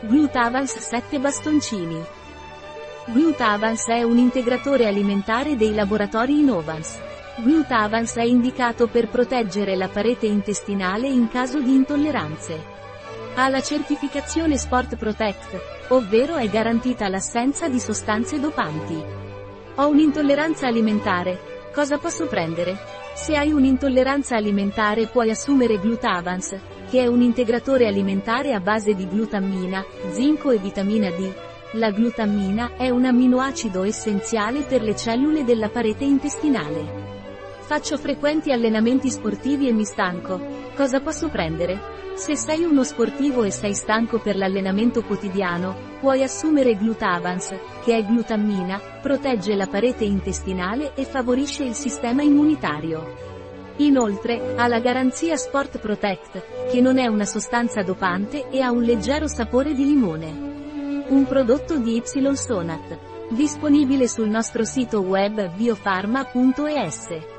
Glutavans 7 bastoncini. Glutavans è un integratore alimentare dei laboratori Innovans. Glutavans è indicato per proteggere la parete intestinale in caso di intolleranze. Ha la certificazione Sport Protect, ovvero è garantita l'assenza di sostanze dopanti. Ho un'intolleranza alimentare. Cosa posso prendere? Se hai un'intolleranza alimentare puoi assumere Glutavans, che è un integratore alimentare a base di glutammina, zinco e vitamina D. La glutammina è un amminoacido essenziale per le cellule della parete intestinale. Faccio frequenti allenamenti sportivi e mi stanco. Cosa posso prendere? Se sei uno sportivo e sei stanco per l'allenamento quotidiano, puoi assumere Glutavans, che è glutammina, protegge la parete intestinale e favorisce il sistema immunitario. Inoltre, ha la garanzia Sport Protect, che non è una sostanza dopante e ha un leggero sapore di limone. Un prodotto di Y Sonat. Disponibile sul nostro sito web biofarma.es.